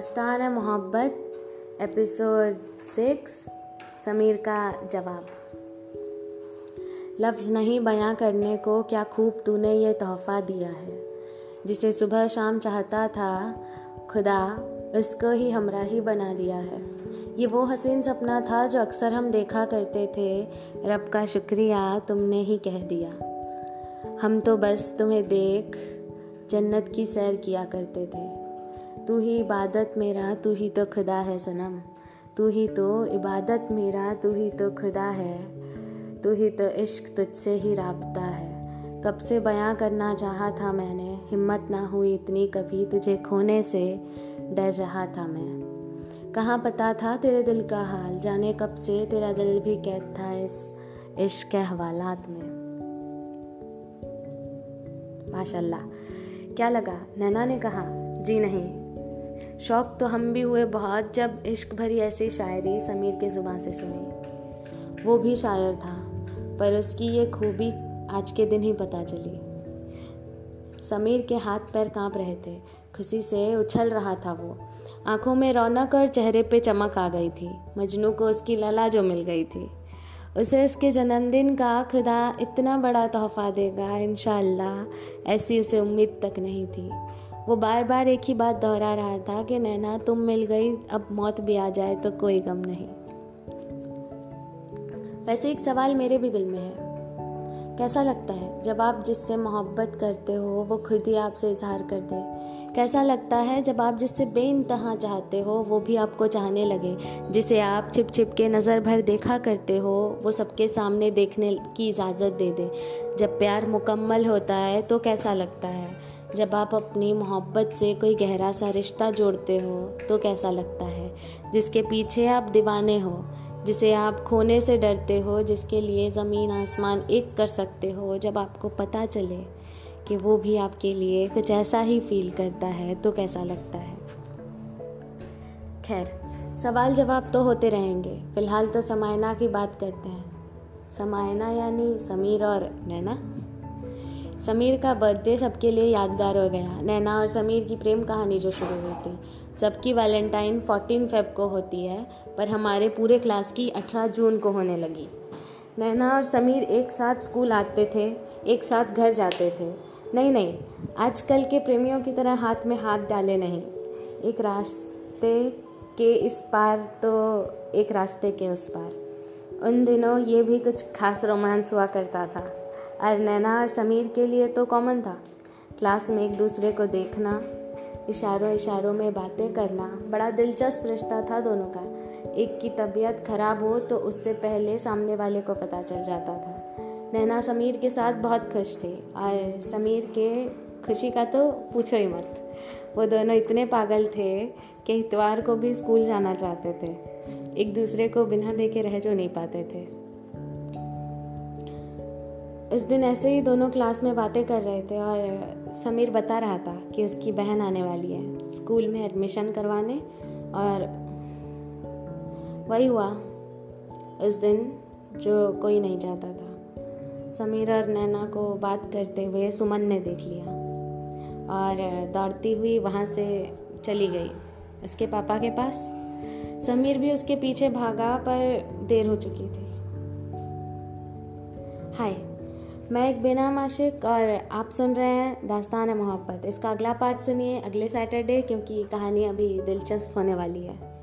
दास्तान मोहब्बत, episode six, Sameer का जवाब। लफ्ज़ नहीं बयां करने को क्या खूब तूने ये तोहफ़ा दिया है? जिसे सुबह शाम चाहता था, खुदा उसको ही हमरा ही बना दिया है। ये वो हसीन सपना था जो अक्सर हम देखा करते थे। रब का शुक्रिया, तुमने ही कह दिया। हम तो बस तुम्हें देख, जन्नत की सैर किया करते थे। तू ही इबादत मेरा, तू ही तो खुदा है सनम। तू ही तो इबादत मेरा, तू ही तो खुदा है। तू ही तो इश्क तुझसे ही राबता है। कब से बयां करना चाहा था मैंने, हिम्मत ना हुई इतनी कभी तुझे खोने से, डर रहा था मैं। कहाँ पता था तेरे दिल का हाल, जाने कब से तेरा दिल भी कैद था इस इश्क के हवालात में। माशाल्लाह, क्या लगा? नैना ने कहा, जी नहीं शौक तो हम भी हुए बहुत जब इश्क भरी ऐसी शायरी समीर के ज़ुबान से सुनी। वो भी शायर था, पर उसकी ये खूबी आज के दिन ही पता चली। समीर के हाथ पैर काँप रहे थे, खुशी से उछल रहा था वो। आँखों में रौनक और चेहरे पे चमक आ गई थी। मजनू को उसकी लला जो मिल गई थी। उसे उसके जन्मदिन का खुदा इतना बड़ा तोहफा देगा इन ऐसी उसे उम्मीद तक नहीं थी। वो बार बार एक ही बात दोहरा रहा था कि, नैना, तुम मिल गई, अब मौत भी आ जाए तो कोई गम नहीं। वैसे एक सवाल मेरे भी दिल में है। कैसा लगता है जब आप जिससे मोहब्बत करते हो, वो खुद ही आपसे इजहार कर दे? कैसा लगता है जब आप जिससे बेइंतहा चाहते हो, वो भी आपको चाहने लगे? जिसे आप छिप छिप के नज़र भर देखा करते हो, वो सबके सामने देखने की इजाज़त दे दे। जब प्यार मुकम्मल होता है तो कैसा लगता है? जब आप अपनी मोहब्बत से कोई गहरा सा रिश्ता जोड़ते हो तो कैसा लगता है? जिसके पीछे आप दीवाने हो, जिसे आप खोने से डरते हो, जिसके लिए ज़मीन आसमान एक कर सकते हो, जब आपको पता चले कि वो भी आपके लिए कुछ ऐसा ही फील करता है तो कैसा लगता है? खैर, सवाल जवाब तो होते रहेंगे। फ़िलहाल तो समायना की बात करते हैं। समायना यानी समीर और नैना? समीर का बर्थडे सबके लिए यादगार हो गया। नैना और समीर की प्रेम कहानी जो शुरू हुई थी। सबकी वैलेंटाइन फोर्टीन फेब को होती है, पर हमारे पूरे क्लास की अठारह जून को होने लगी। नैना और समीर एक साथ स्कूल आते थे, एक साथ घर जाते थे। नहीं नहीं, आजकल के प्रेमियों की तरह हाथ में हाथ डाले नहीं। एक रास्ते के इस पार तो एक रास्ते के उस पार। उन दिनों ये भी कुछ खास रोमांस हुआ करता था। और नैना और समीर के लिए तो कॉमन था। क्लास में एक दूसरे को देखना, इशारों इशारों में बातें करना, बड़ा दिलचस्प रिश्ता था दोनों का। एक की तबीयत खराब हो तो उससे पहले सामने वाले को पता चल जाता था। नैना समीर के साथ बहुत खुश थे और समीर के खुशी का तो पूछो ही मत। वो दोनों इतने पागल थे कि इतवार को भी स्कूल जाना चाहते थे। एक दूसरे को बिना देखे रह जो नहीं पाते थे। इस दिन ऐसे ही दोनों क्लास में बातें कर रहे थे और समीर बता रहा था कि उसकी बहन आने वाली है, स्कूल में एडमिशन करवाने और वही हुआ। इस दिन जो कोई नहीं जाता था। समीर और नैना को बात करते हुए सुमन ने देख लिया और दौड़ती हुई वहाँ से चली गई उसके पापा के पास। समीर भी उसके पीछे भागा पर देर हो चुकी थी। हाय मैं एक बिना माशिक और आप सुन रहे हैं दास्तान मोहब्बत। इसका अगला पार्ट सुनिए अगले सैटरडे क्योंकि कहानी अभी दिलचस्प होने वाली है।